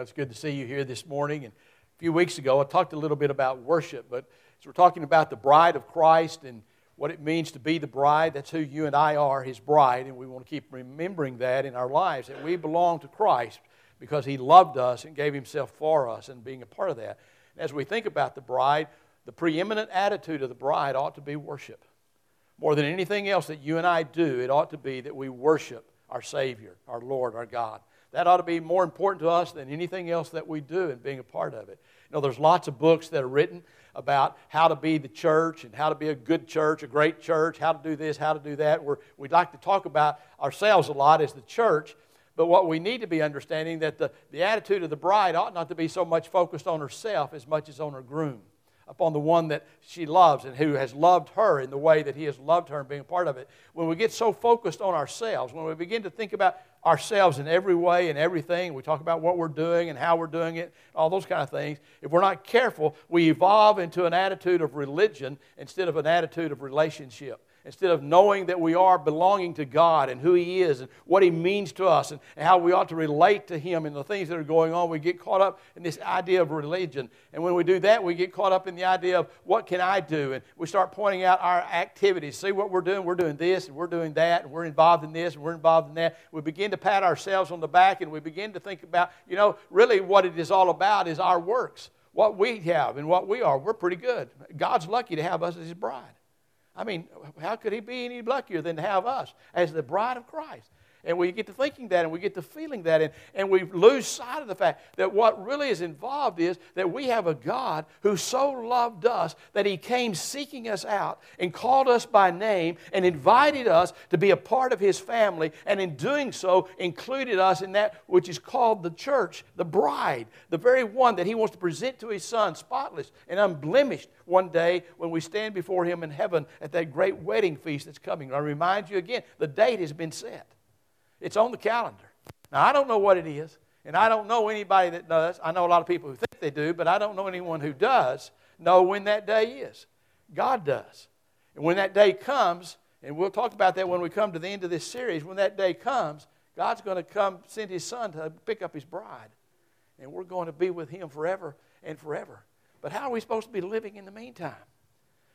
It's good to see you here this morning. And a few weeks ago, I talked a little bit about worship, but as we're talking about the bride of Christ and what it means to be the bride, that's who you and I are, his bride, and we want to keep remembering that in our lives, that we belong to Christ because he loved us and gave himself for us and being a part of that. As we think about the bride, the preeminent attitude of the bride ought to be worship. More than anything else that you and I do, it ought to be that we worship our Savior, our Lord, our God. That ought to be more important to us than anything else that we do in being a part of it. You know, there's lots of books that are written about how to be the church and how to be a good church, a great church, how to do this, how to do that. We're, we'd like to talk about ourselves a lot as the church, but what we need to be understanding that the, the attitude of the bride ought not to be so much focused on herself as much as on her groom upon the one that she loves and who has loved her in the way that he has loved her and being a part of it. When we get so focused on ourselves, when we begin to think about ourselves in every way and everything, we talk about what we're doing and how we're doing it, all those kind of things, if we're not careful, we evolve into an attitude of religion instead of an attitude of relationship instead of knowing that we are belonging to God and who He is and what He means to us and how we ought to relate to Him and the things that are going on, we get caught up in this idea of religion. And when we do that, we get caught up in the idea of what can I do? And we start pointing out our activities. See what we're doing? We're doing this and we're doing that and we're involved in this and we're involved in that. We begin to pat ourselves on the back and we begin to think about, you know, really what it is all about is our works. What we have and what we are, we're pretty good. God's lucky to have us as His bride. I mean, how could he be any luckier than to have us as the bride of Christ? And we get to thinking that and we get to feeling that, and, and we lose sight of the fact that what really is involved is that we have a God who so loved us that He came seeking us out and called us by name and invited us to be a part of His family, and in doing so, included us in that which is called the church, the bride, the very one that He wants to present to His Son, spotless and unblemished, one day when we stand before Him in heaven at that great wedding feast that's coming. I remind you again, the date has been set. It's on the calendar. Now, I don't know what it is, and I don't know anybody that does. I know a lot of people who think they do, but I don't know anyone who does know when that day is. God does. And when that day comes, and we'll talk about that when we come to the end of this series, when that day comes, God's going to come send His Son to pick up His bride. And we're going to be with Him forever and forever. But how are we supposed to be living in the meantime?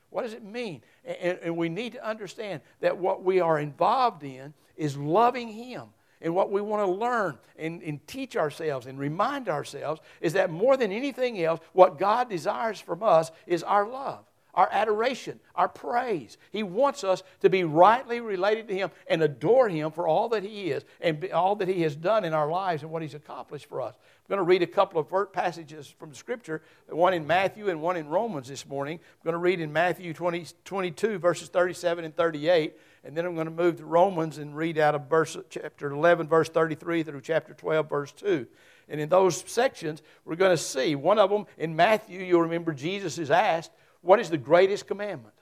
What does it mean? And, and, we need to understand that what we are involved in is loving Him. And what we want to learn and, and teach ourselves and remind ourselves is that more than anything else, what God desires from us is our love our adoration, our praise. He wants us to be rightly related to Him and adore Him for all that He is and all that He has done in our lives and what He's accomplished for us. I'm going to read a couple of passages from Scripture, one in Matthew and one in Romans this morning. I'm going to read in Matthew 20, 22, verses 37 and 38, and then I'm going to move to Romans and read out of verse, chapter 11, verse 33 through chapter 12, verse 2. And in those sections, we're going to see one of them in Matthew, you'll remember Jesus is asked, what is the greatest commandment?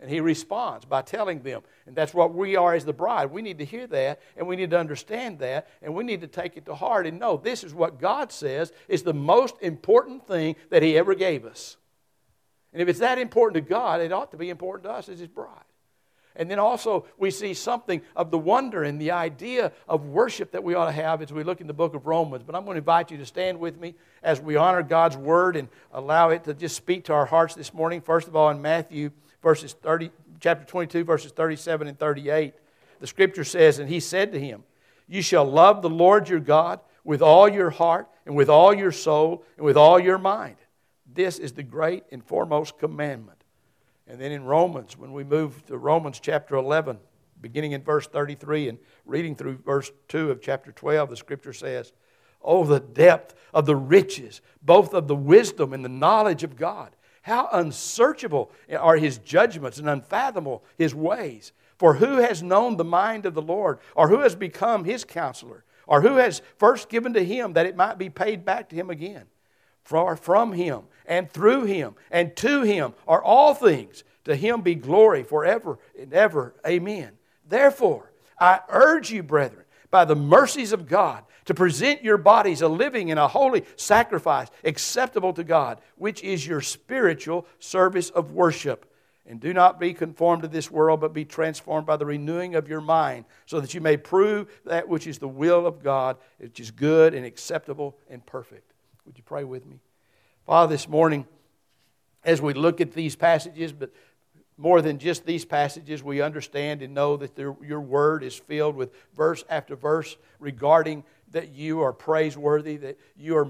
And he responds by telling them, and that's what we are as the bride. We need to hear that, and we need to understand that, and we need to take it to heart and know this is what God says is the most important thing that he ever gave us. And if it's that important to God, it ought to be important to us as his bride. And then also, we see something of the wonder and the idea of worship that we ought to have as we look in the book of Romans. But I'm going to invite you to stand with me as we honor God's word and allow it to just speak to our hearts this morning. First of all, in Matthew verses 30, chapter 22, verses 37 and 38, the scripture says, And he said to him, You shall love the Lord your God with all your heart and with all your soul and with all your mind. This is the great and foremost commandment. And then in Romans, when we move to Romans chapter 11, beginning in verse 33 and reading through verse 2 of chapter 12, the scripture says, Oh, the depth of the riches, both of the wisdom and the knowledge of God. How unsearchable are his judgments and unfathomable his ways. For who has known the mind of the Lord, or who has become his counselor, or who has first given to him that it might be paid back to him again? For from him and through him and to him are all things. To him be glory forever and ever. Amen. Therefore, I urge you, brethren, by the mercies of God, to present your bodies a living and a holy sacrifice acceptable to God, which is your spiritual service of worship. And do not be conformed to this world, but be transformed by the renewing of your mind, so that you may prove that which is the will of God, which is good and acceptable and perfect. Would you pray with me? Father, this morning, as we look at these passages, but more than just these passages, we understand and know that your word is filled with verse after verse regarding that you are praiseworthy, that you are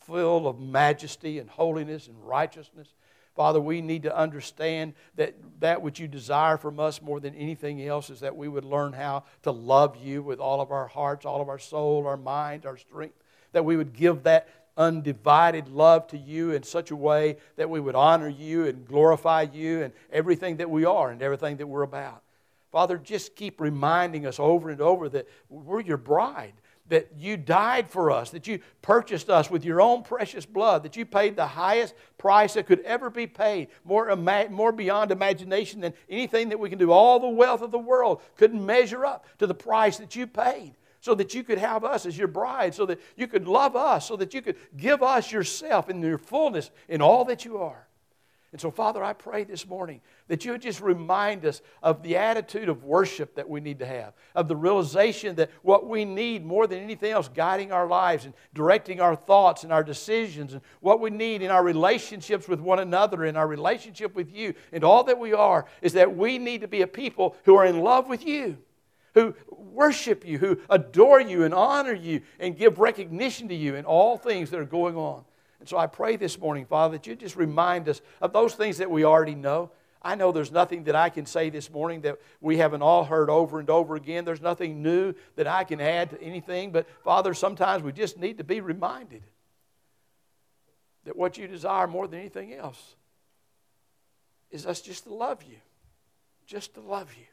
full of majesty and holiness and righteousness. Father, we need to understand that that which you desire from us more than anything else is that we would learn how to love you with all of our hearts, all of our soul, our mind, our strength. That we would give that undivided love to you in such a way that we would honor you and glorify you and everything that we are and everything that we're about. Father, just keep reminding us over and over that we're your bride that you died for us, that you purchased us with your own precious blood, that you paid the highest price that could ever be paid, more, more beyond imagination than anything that we can do. All the wealth of the world couldn't measure up to the price that you paid so that you could have us as your bride, so that you could love us, so that you could give us yourself in your fullness in all that you are. And so, Father, I pray this morning that you would just remind us of the attitude of worship that we need to have, of the realization that what we need more than anything else guiding our lives and directing our thoughts and our decisions, and what we need in our relationships with one another, in our relationship with you, and all that we are, is that we need to be a people who are in love with you. Who worship you, who adore you and honor you and give recognition to you in all things that are going on. And so I pray this morning, Father, that you just remind us of those things that we already know. I know there's nothing that I can say this morning that we haven't all heard over and over again. There's nothing new that I can add to anything. But, Father, sometimes we just need to be reminded that what you desire more than anything else is us just to love you. Just to love you.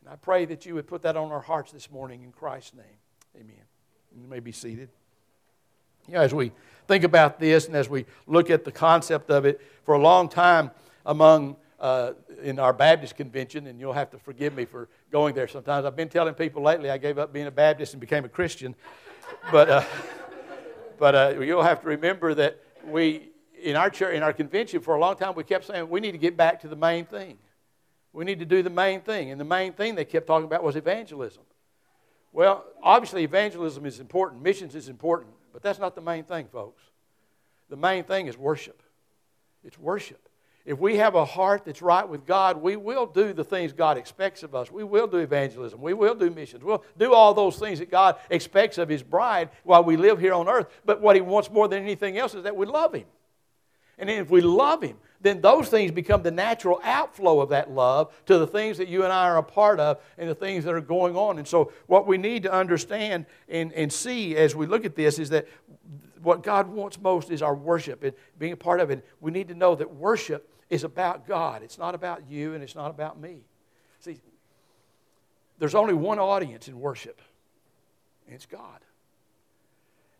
And I pray that you would put that on our hearts this morning in Christ's name. Amen. You may be seated. You know, as we think about this and as we look at the concept of it, for a long time among uh, in our Baptist convention, and you'll have to forgive me for going there sometimes. I've been telling people lately I gave up being a Baptist and became a Christian, but uh, but uh, you'll have to remember that we in our church in our convention for a long time we kept saying we need to get back to the main thing. We need to do the main thing, and the main thing they kept talking about was evangelism. Well, obviously evangelism is important, missions is important, but that's not the main thing, folks. The main thing is worship. It's worship. If we have a heart that's right with God, we will do the things God expects of us. We will do evangelism. We will do missions. We'll do all those things that God expects of His bride while we live here on earth. But what He wants more than anything else is that we love Him. And if we love Him, then those things become the natural outflow of that love to the things that you and I are a part of and the things that are going on. And so, what we need to understand and, and see as we look at this is that what God wants most is our worship and being a part of it. We need to know that worship is about God, it's not about you and it's not about me. See, there's only one audience in worship, and it's God.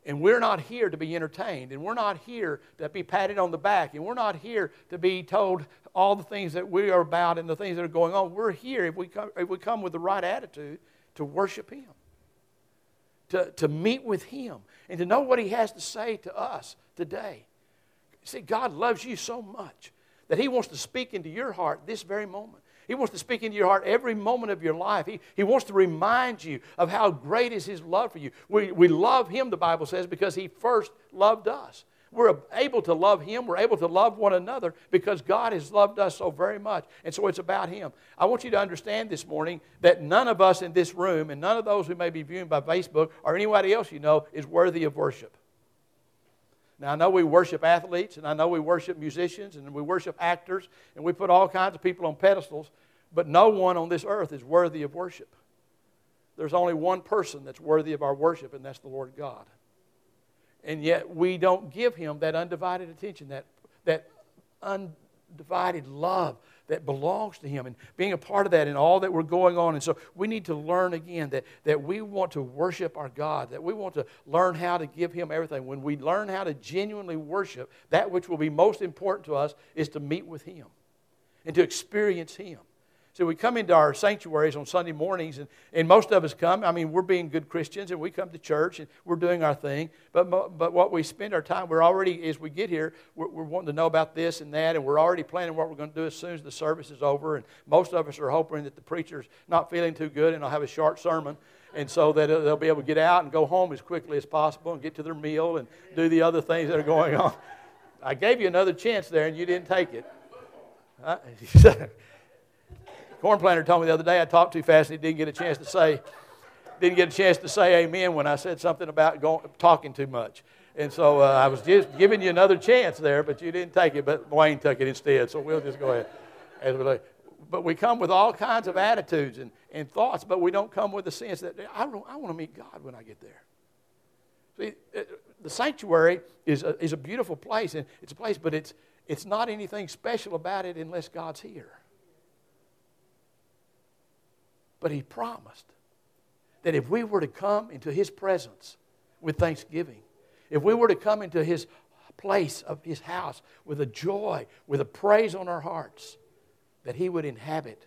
And we're not here to be entertained, and we're not here to be patted on the back, and we're not here to be told all the things that we are about and the things that are going on. We're here, if we come, if we come with the right attitude, to worship Him, to, to meet with Him, and to know what He has to say to us today. See, God loves you so much that He wants to speak into your heart this very moment. He wants to speak into your heart every moment of your life. He, he wants to remind you of how great is His love for you. We, we love Him, the Bible says, because He first loved us. We're able to love Him. We're able to love one another because God has loved us so very much. And so it's about Him. I want you to understand this morning that none of us in this room and none of those who may be viewing by Facebook or anybody else you know is worthy of worship. Now, I know we worship athletes, and I know we worship musicians, and we worship actors, and we put all kinds of people on pedestals, but no one on this earth is worthy of worship. There's only one person that's worthy of our worship, and that's the Lord God. And yet, we don't give him that undivided attention, that, that undivided love that belongs to Him and being a part of that and all that we're going on. And so we need to learn again that, that we want to worship our God, that we want to learn how to give Him everything. When we learn how to genuinely worship, that which will be most important to us is to meet with Him and to experience Him. So we come into our sanctuaries on Sunday mornings, and, and most of us come. I mean, we're being good Christians, and we come to church, and we're doing our thing. But, but what we spend our time, we're already, as we get here, we're, we're wanting to know about this and that, and we're already planning what we're going to do as soon as the service is over. And most of us are hoping that the preacher's not feeling too good, and I'll have a short sermon and so that they'll be able to get out and go home as quickly as possible and get to their meal and do the other things that are going on. I gave you another chance there, and you didn't take it. Uh, Corn planter told me the other day I talked too fast and he didn't get a chance to say didn't get a chance to say amen when I said something about going, talking too much. And so uh, I was just giving you another chance there, but you didn't take it. But Wayne took it instead. So we'll just go ahead. As we but we come with all kinds of attitudes and, and thoughts, but we don't come with the sense that I, I want to meet God when I get there. See, the sanctuary is a, is a beautiful place, and it's a place, but it's, it's not anything special about it unless God's here. But He promised that if we were to come into His presence with thanksgiving, if we were to come into His place of His house with a joy, with a praise on our hearts, that He would inhabit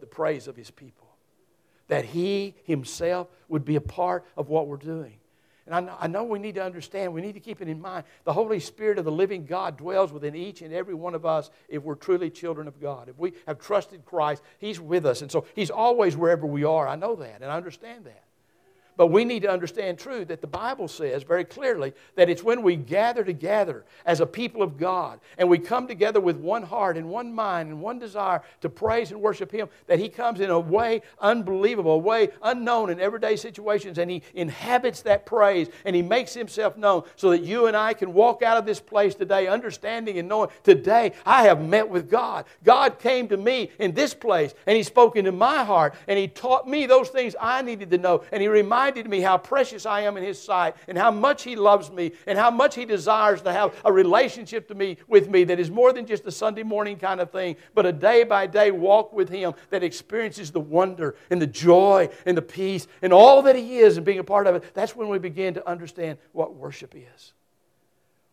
the praise of His people, that He Himself would be a part of what we're doing. And I know, I know, we need to understand, we need to keep it in mind. The Holy Spirit of the living God dwells within each and every one of us if we're truly children of God. If we have trusted Christ, He's with us. And so He's always wherever we are. I know that and I understand that. But we need to understand, true, that the Bible says very clearly that it's when we gather together as a people of God and we come together with one heart and one mind and one desire to praise and worship Him that He comes in a way unbelievable, a way unknown in everyday situations, and He inhabits that praise and He makes Himself known so that you and I can walk out of this place today understanding and knowing today I have met with God. God came to me in this place and He spoke into my heart and He taught me those things I needed to know and He reminded reminded me how precious I am in His sight and how much He loves me and how much He desires to have a relationship to me, with me that is more than just a Sunday morning kind of thing, but a day by day walk with Him that experiences the wonder and the joy and the peace and all that He is and being a part of it. That's when we begin to understand what worship is.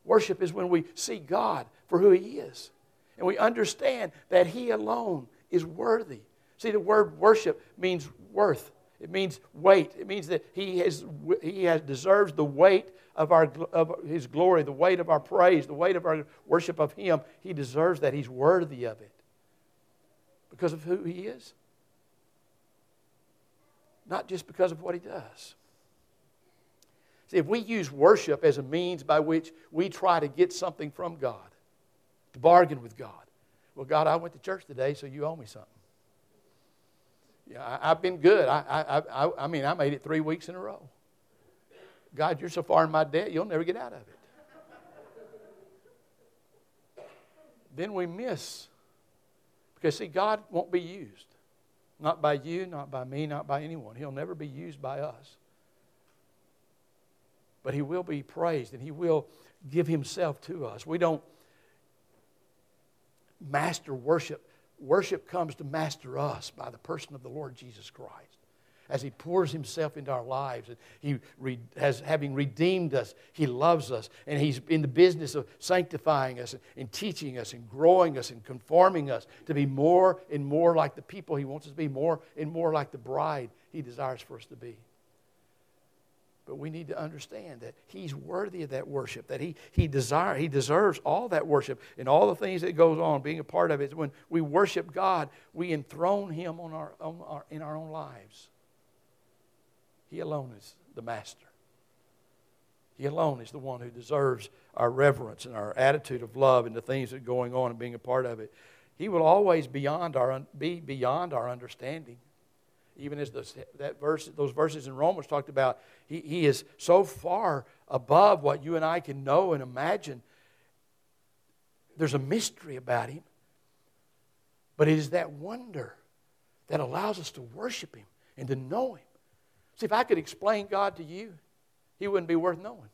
Worship is when we see God for who He is and we understand that He alone is worthy. See, the word worship means worth. It means weight. It means that he, has, he has, deserves the weight of, our, of his glory, the weight of our praise, the weight of our worship of him. He deserves that. He's worthy of it because of who he is, not just because of what he does. See, if we use worship as a means by which we try to get something from God, to bargain with God, well, God, I went to church today, so you owe me something. Yeah, I, have been good. I, I, I, I mean, I made it three weeks in a row. God, you're so far in my debt, you'll never get out of it. then we miss. Because, see, God won't be used. Not by you, not by me, not by anyone. He'll never be used by us. But He will be praised and He will give Himself to us. We don't master worship worship comes to master us by the person of the Lord Jesus Christ. As He pours Himself into our lives, and He re- has, having redeemed us, He loves us, and He's in the business of sanctifying us and teaching us and growing us and conforming us to be more and more like the people He wants us to be, more and more like the bride He desires for us to be. But we need to understand that He's worthy of that worship, that He, he, desire, he deserves all that worship and all the things that goes on, being a part of it. When we worship God, we enthrone Him on our, on our, in our own lives. He alone is the Master. He alone is the one who deserves our reverence and our attitude of love and the things that are going on and being a part of it. He will always beyond our, be beyond our understanding even as the, that verse, those verses in Romans talked about, he, he is so far above what you and I can know and imagine. There's a mystery about him. But it is that wonder that allows us to worship him and to know him. See, if I could explain God to you, he wouldn't be worth knowing.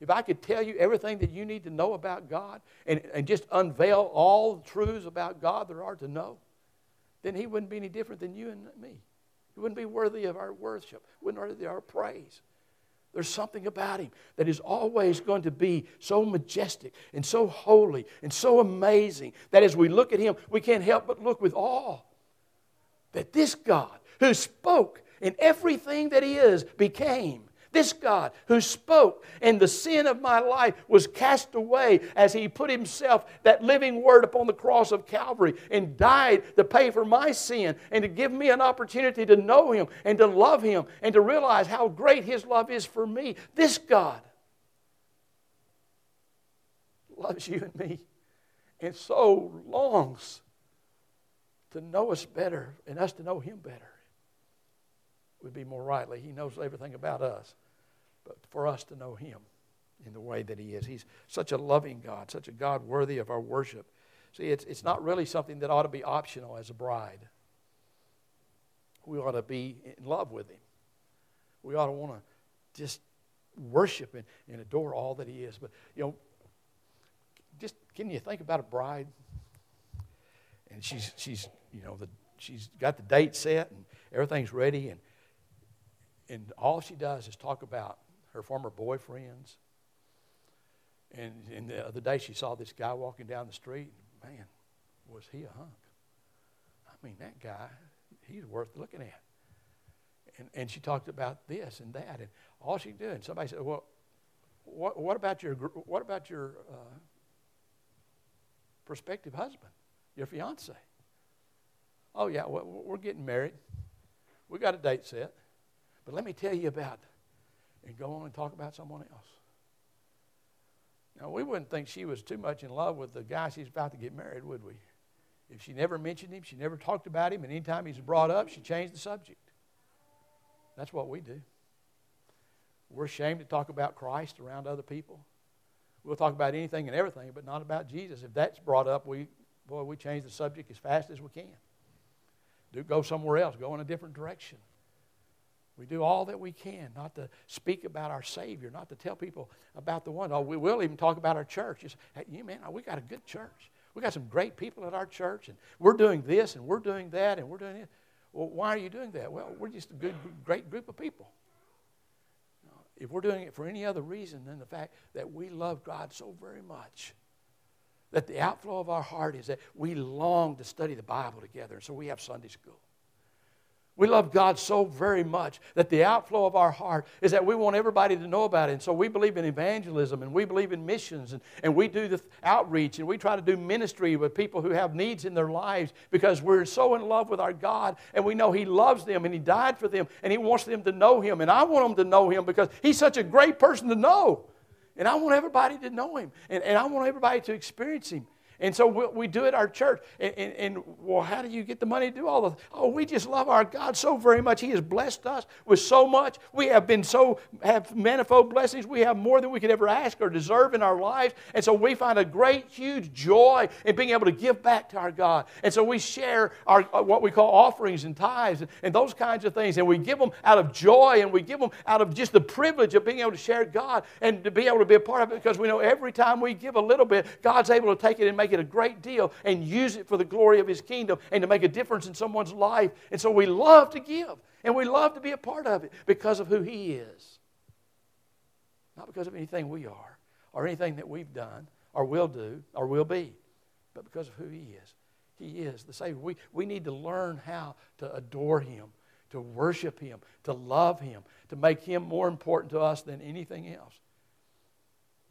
If I could tell you everything that you need to know about God and, and just unveil all the truths about God there are to know, then he wouldn't be any different than you and me. He wouldn't be worthy of our worship, wouldn't be worthy of our praise. There's something about him that is always going to be so majestic and so holy and so amazing that as we look at him, we can't help but look with awe that this God who spoke and everything that he is became this God who spoke, and the sin of my life was cast away as He put Himself, that living Word, upon the cross of Calvary and died to pay for my sin and to give me an opportunity to know Him and to love Him and to realize how great His love is for me. This God loves you and me and so longs to know us better and us to know Him better would be more rightly. He knows everything about us but for us to know Him in the way that He is. He's such a loving God, such a God worthy of our worship. See, it's, it's not really something that ought to be optional as a bride. We ought to be in love with Him. We ought to want to just worship and, and adore all that He is. But, you know, just can you think about a bride? And she's, she's you know, the, she's got the date set and everything's ready, and, and all she does is talk about her former boyfriends. And, and the other day she saw this guy walking down the street. Man, was he a hunk? I mean, that guy, he's worth looking at. And, and she talked about this and that, and all she did. Somebody said, "Well, what, what about your what about your uh, prospective husband, your fiance?" Oh yeah, we're getting married. We got a date set, but let me tell you about and go on and talk about someone else. Now, we wouldn't think she was too much in love with the guy she's about to get married, would we? If she never mentioned him, she never talked about him, and anytime he's brought up, she changed the subject. That's what we do. We're ashamed to talk about Christ around other people. We'll talk about anything and everything, but not about Jesus. If that's brought up, we boy, we change the subject as fast as we can. Do go somewhere else, go in a different direction. We do all that we can not to speak about our Savior, not to tell people about the one. Oh, we will even talk about our church. Just, hey, you man, we got a good church. We got some great people at our church, and we're doing this, and we're doing that, and we're doing it. Well, why are you doing that? Well, we're just a good, great group of people. If we're doing it for any other reason than the fact that we love God so very much, that the outflow of our heart is that we long to study the Bible together, and so we have Sunday school. We love God so very much that the outflow of our heart is that we want everybody to know about it. And so we believe in evangelism and we believe in missions and, and we do the outreach and we try to do ministry with people who have needs in their lives because we're so in love with our God and we know He loves them and He died for them and He wants them to know Him. And I want them to know Him because He's such a great person to know. And I want everybody to know Him and, and I want everybody to experience Him. And so we, we do it at our church. And, and, and, well, how do you get the money to do all this? Oh, we just love our God so very much. He has blessed us with so much. We have been so, have manifold blessings. We have more than we could ever ask or deserve in our lives. And so we find a great, huge joy in being able to give back to our God. And so we share our, uh, what we call offerings and tithes and, and those kinds of things. And we give them out of joy and we give them out of just the privilege of being able to share God and to be able to be a part of it because we know every time we give a little bit, God's able to take it and make make it a great deal and use it for the glory of His kingdom and to make a difference in someone's life. And so we love to give and we love to be a part of it because of who He is. Not because of anything we are or anything that we've done or will do or will be, but because of who He is. He is the Savior. We, we need to learn how to adore Him, to worship Him, to love Him, to make Him more important to us than anything else.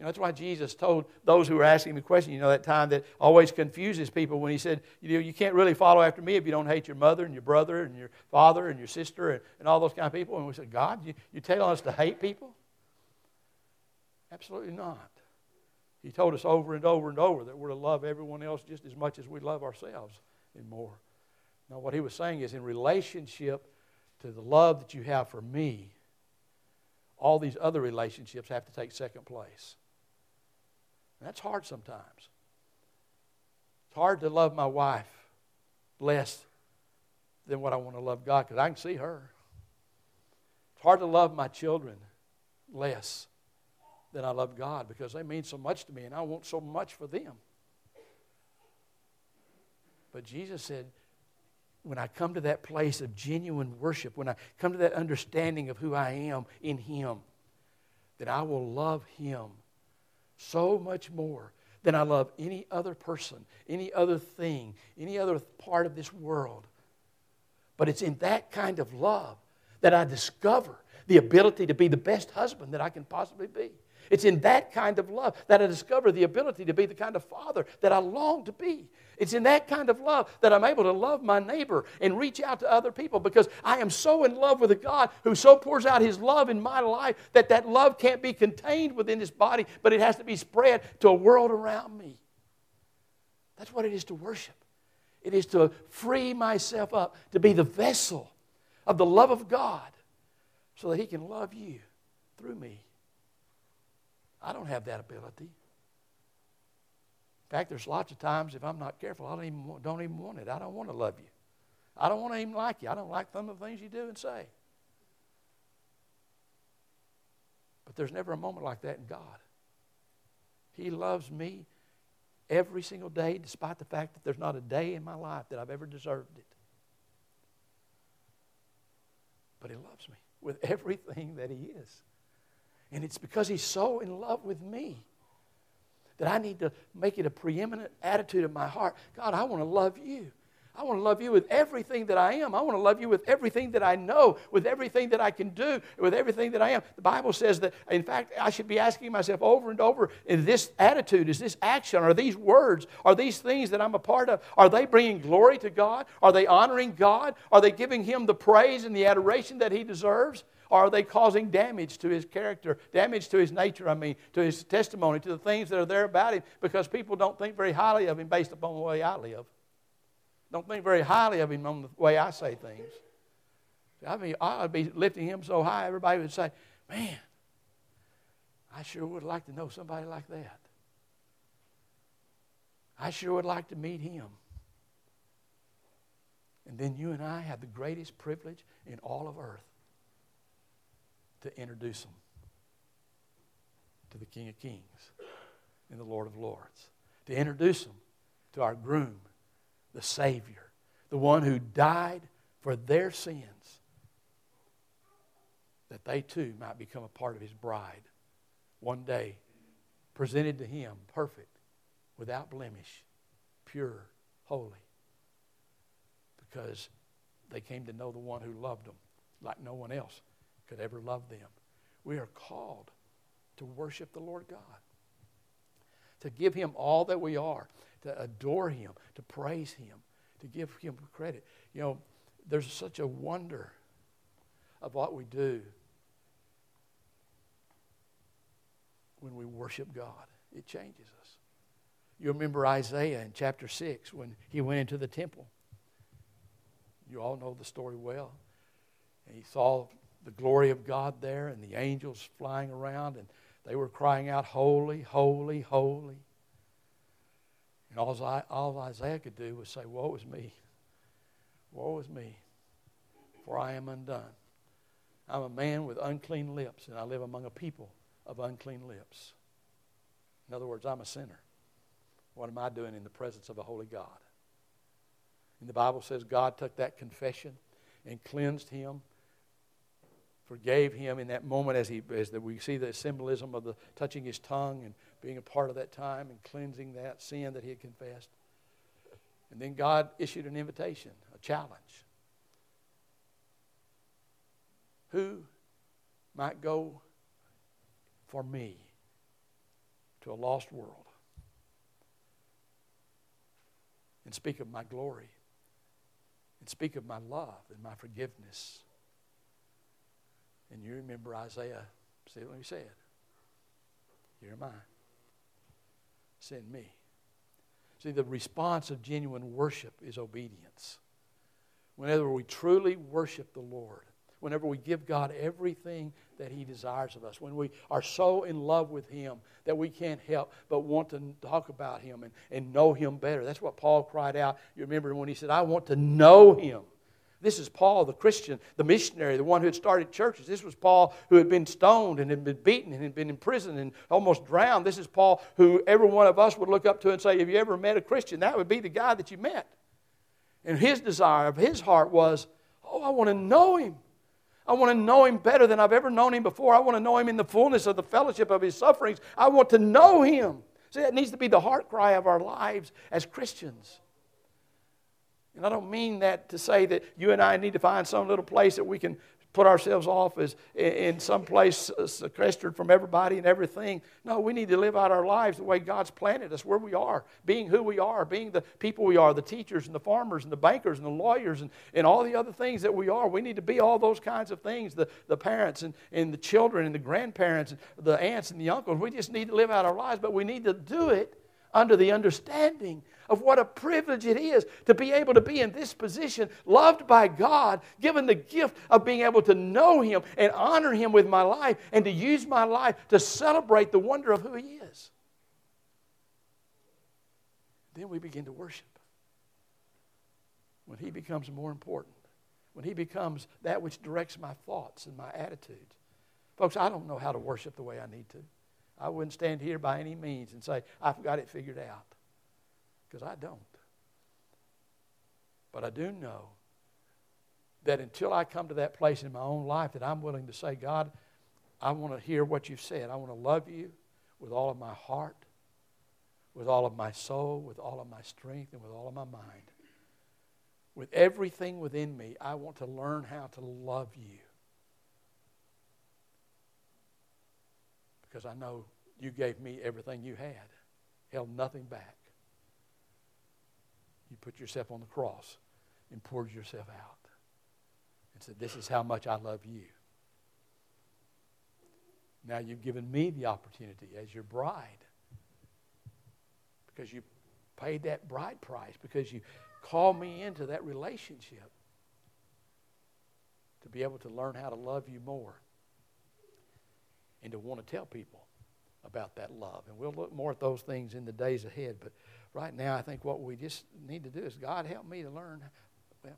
You know, that's why Jesus told those who were asking the question, you know, that time that always confuses people when he said, you know, you can't really follow after me if you don't hate your mother and your brother and your father and your sister and, and all those kind of people. And we said, God, you, you're telling us to hate people? Absolutely not. He told us over and over and over that we're to love everyone else just as much as we love ourselves and more. Now, what he was saying is, in relationship to the love that you have for me, all these other relationships have to take second place. That's hard sometimes. It's hard to love my wife less than what I want to love God because I can see her. It's hard to love my children less than I love God because they mean so much to me and I want so much for them. But Jesus said, when I come to that place of genuine worship, when I come to that understanding of who I am in Him, then I will love him so much more than I love any other person, any other thing, any other part of this world. But it's in that kind of love that I discover the ability to be the best husband that I can possibly be. It's in that kind of love that I discover the ability to be the kind of father that I long to be. It's in that kind of love that I'm able to love my neighbor and reach out to other people because I am so in love with a God who so pours out his love in my life that that love can't be contained within his body, but it has to be spread to a world around me. That's what it is to worship. It is to free myself up to be the vessel of the love of God so that he can love you through me. I don't have that ability. In fact, there's lots of times if I'm not careful, I don't even, don't even want it. I don't want to love you. I don't want to even like you. I don't like some of the things you do and say. But there's never a moment like that in God. He loves me every single day, despite the fact that there's not a day in my life that I've ever deserved it. But He loves me with everything that He is. And it's because He's so in love with me that I need to make it a preeminent attitude of my heart. God, I want to love you. I want to love you with everything that I am. I want to love you with everything that I know, with everything that I can do, with everything that I am. The Bible says that, in fact, I should be asking myself over and over is this attitude, is this action, are these words, are these things that I'm a part of, are they bringing glory to God? Are they honoring God? Are they giving Him the praise and the adoration that He deserves? Or are they causing damage to his character, damage to his nature, I mean, to his testimony, to the things that are there about him because people don't think very highly of him based upon the way I live? Don't think very highly of him on the way I say things. I mean, I'd be lifting him so high, everybody would say, Man, I sure would like to know somebody like that. I sure would like to meet him. And then you and I have the greatest privilege in all of earth to introduce them to the King of Kings and the Lord of Lords, to introduce them to our groom, the Savior, the one who died for their sins, that they too might become a part of His bride one day, presented to Him perfect, without blemish, pure, holy, because they came to know the one who loved them like no one else could ever love them. We are called to worship the Lord God, to give Him all that we are, to adore Him, to praise Him, to give Him credit. You know, there's such a wonder of what we do when we worship God. It changes us. You remember Isaiah in chapter 6 when he went into the temple. You all know the story well. And he saw the glory of God there and the angels flying around, and they were crying out, Holy, holy, holy. And all, all Isaiah could do was say, Woe is me. Woe is me, for I am undone. I'm a man with unclean lips, and I live among a people of unclean lips. In other words, I'm a sinner. What am I doing in the presence of a holy God? And the Bible says God took that confession and cleansed him forgave him in that moment as, he, as the, we see the symbolism of the touching his tongue and being a part of that time and cleansing that sin that he had confessed. And then God issued an invitation, a challenge. Who might go for me to a lost world and speak of my glory and speak of my love and my forgiveness and you remember Isaiah, see what he said. Am I. Send me. See, the response of genuine worship is obedience. Whenever we truly worship the Lord, whenever we give God everything that He desires of us, when we are so in love with Him that we can't help but want to talk about Him and, and know Him better. That's what Paul cried out. You remember when he said, I want to know Him. This is Paul, the Christian, the missionary, the one who had started churches. This was Paul who had been stoned and had been beaten and had been in prison and almost drowned. This is Paul who every one of us would look up to and say, Have you ever met a Christian? That would be the guy that you met. And his desire of his heart was, Oh, I want to know him. I want to know Him better than I've ever known Him before. I want to know Him in the fullness of the fellowship of His sufferings. I want to know Him. See, that needs to be the heart cry of our lives as Christians. And I don't mean that to say that you and I need to find some little place that we can put ourselves off as in some place uh, sequestered from everybody and everything. No, we need to live out our lives the way God's planted us, where we are, being who we are, being the people we are, the teachers and the farmers and the bankers and the lawyers and, and all the other things that we are. We need to be all those kinds of things, the, the parents and, and the children and the grandparents and the aunts and the uncles. We just need to live out our lives, but we need to do it under the understanding of what a privilege it is to be able to be in this position, loved by God, given the gift of being able to know Him and honor Him with my life, and to use my life to celebrate the wonder of who He is. Then we begin to worship. When He becomes more important, when He becomes that which directs my thoughts and my attitudes. Folks, I don't know how to worship the way I need to. I wouldn't stand here by any means and say, I've got it figured out because I don't. But I do know that until I come to that place in my own life that I'm willing to say, God, I want to hear what you've said. I want to love you with all of my heart, with all of my soul, with all of my strength, and with all of my mind. With everything within me, I want to learn how to love you. Because I know you gave me everything you had, held nothing back. You put yourself on the cross and poured yourself out and said, This is how much I love you. Now you've given me the opportunity as your bride because you paid that bride price, because you called me into that relationship to be able to learn how to love you more and to want to tell people about that love. And we'll look more at those things in the days ahead. But right now, I think what we just need to do is God help me to learn. Well,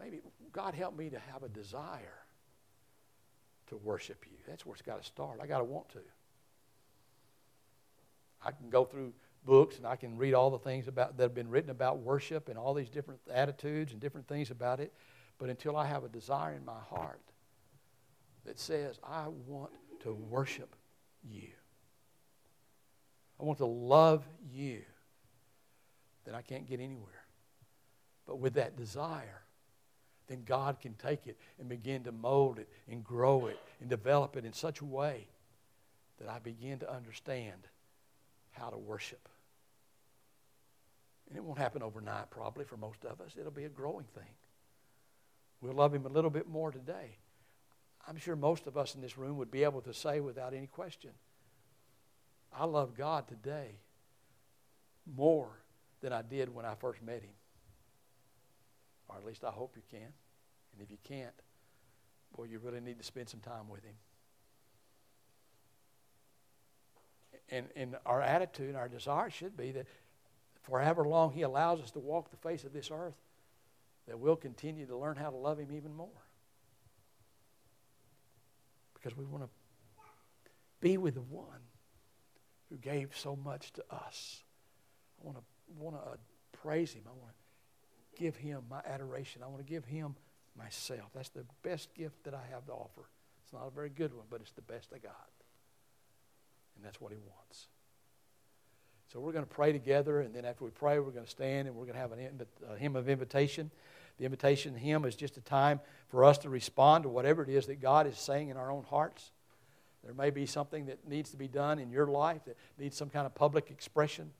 maybe God help me to have a desire to worship you. That's where it's got to start. I got to want to. I can go through books and I can read all the things about that have been written about worship and all these different attitudes and different things about it. But until I have a desire in my heart that says, I want to worship you. I want to love you, then I can't get anywhere. But with that desire, then God can take it and begin to mold it and grow it and develop it in such a way that I begin to understand how to worship. And it won't happen overnight, probably, for most of us. It'll be a growing thing. We'll love Him a little bit more today. I'm sure most of us in this room would be able to say without any question I love God today more than I did when I first met Him. Or at least I hope you can. And if you can't, boy, you really need to spend some time with Him. And, and our attitude, our desire should be that for however long He allows us to walk the face of this earth, that we'll continue to learn how to love Him even more. Because we want to be with the one who gave so much to us. I want to want to praise him. I want to give him my adoration. I want to give him myself. That's the best gift that I have to offer. It's not a very good one, but it's the best I got. And that's what he wants. So we're going to pray together, and then after we pray, we're going to stand and we're going to have a hymn of invitation. The invitation hymn is just a time for us to respond to whatever it is that God is saying in our own hearts. There may be something that needs to be done in your life that needs some kind of public expression.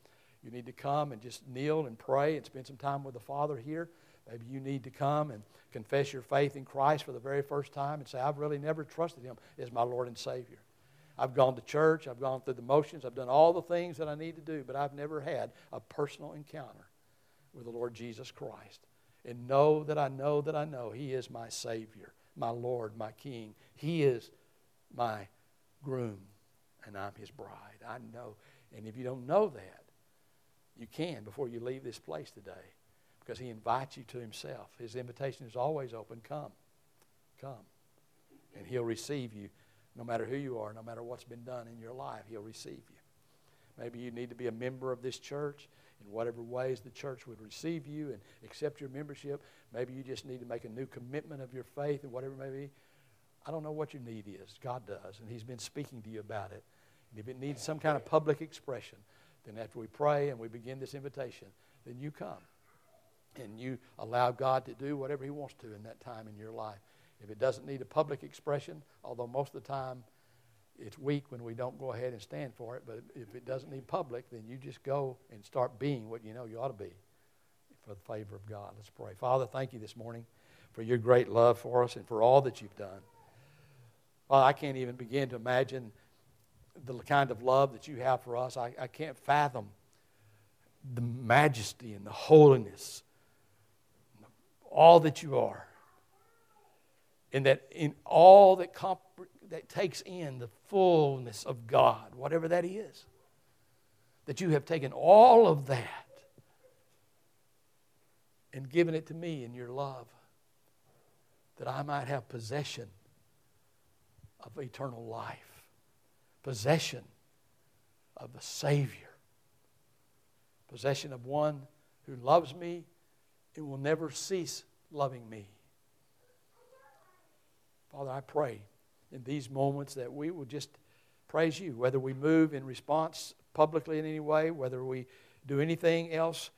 You need to come and just kneel and pray and spend some time with the Father here. Maybe you need to come and confess your faith in Christ for the very first time and say, I've really never trusted Him as my Lord and Savior. I've gone to church, I've gone through the motions, I've done all the things that I need to do, but I've never had a personal encounter with the Lord Jesus Christ. And know that I know that I know He is my Savior, my Lord, my King. He is my groom and I'm his bride. I know. And if you don't know that, you can before you leave this place today because he invites you to himself. His invitation is always open come, come. And he'll receive you no matter who you are, no matter what's been done in your life, he'll receive you. Maybe you need to be a member of this church in whatever ways the church would receive you and accept your membership. Maybe you just need to make a new commitment of your faith and whatever it may be. I don't know what your need is. God does, and He's been speaking to you about it. And if it needs some kind of public expression, then after we pray and we begin this invitation, then you come and you allow God to do whatever He wants to in that time in your life. If it doesn't need a public expression, although most of the time it's weak when we don't go ahead and stand for it, but if it doesn't need public, then you just go and start being what you know you ought to be for the favor of God. Let's pray. Father, thank you this morning for your great love for us and for all that you've done. Well, I can't even begin to imagine the kind of love that you have for us. I, I can't fathom the majesty and the holiness, all that you are. And that in all that, comp- that takes in the fullness of God, whatever that is, that you have taken all of that and given it to me in your love, that I might have possession of eternal life, possession of the Savior, possession of one who loves me and will never cease loving me. Father, I pray in these moments that we will just praise you, whether we move in response publicly in any way, whether we do anything else.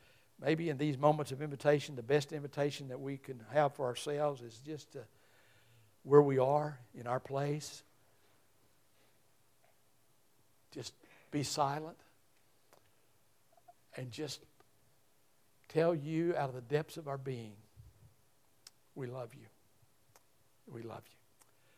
Maybe in these moments of invitation, the best invitation that we can have for ourselves is just where we are in our place. Just be silent and just tell you out of the depths of our being, we love you. We love you.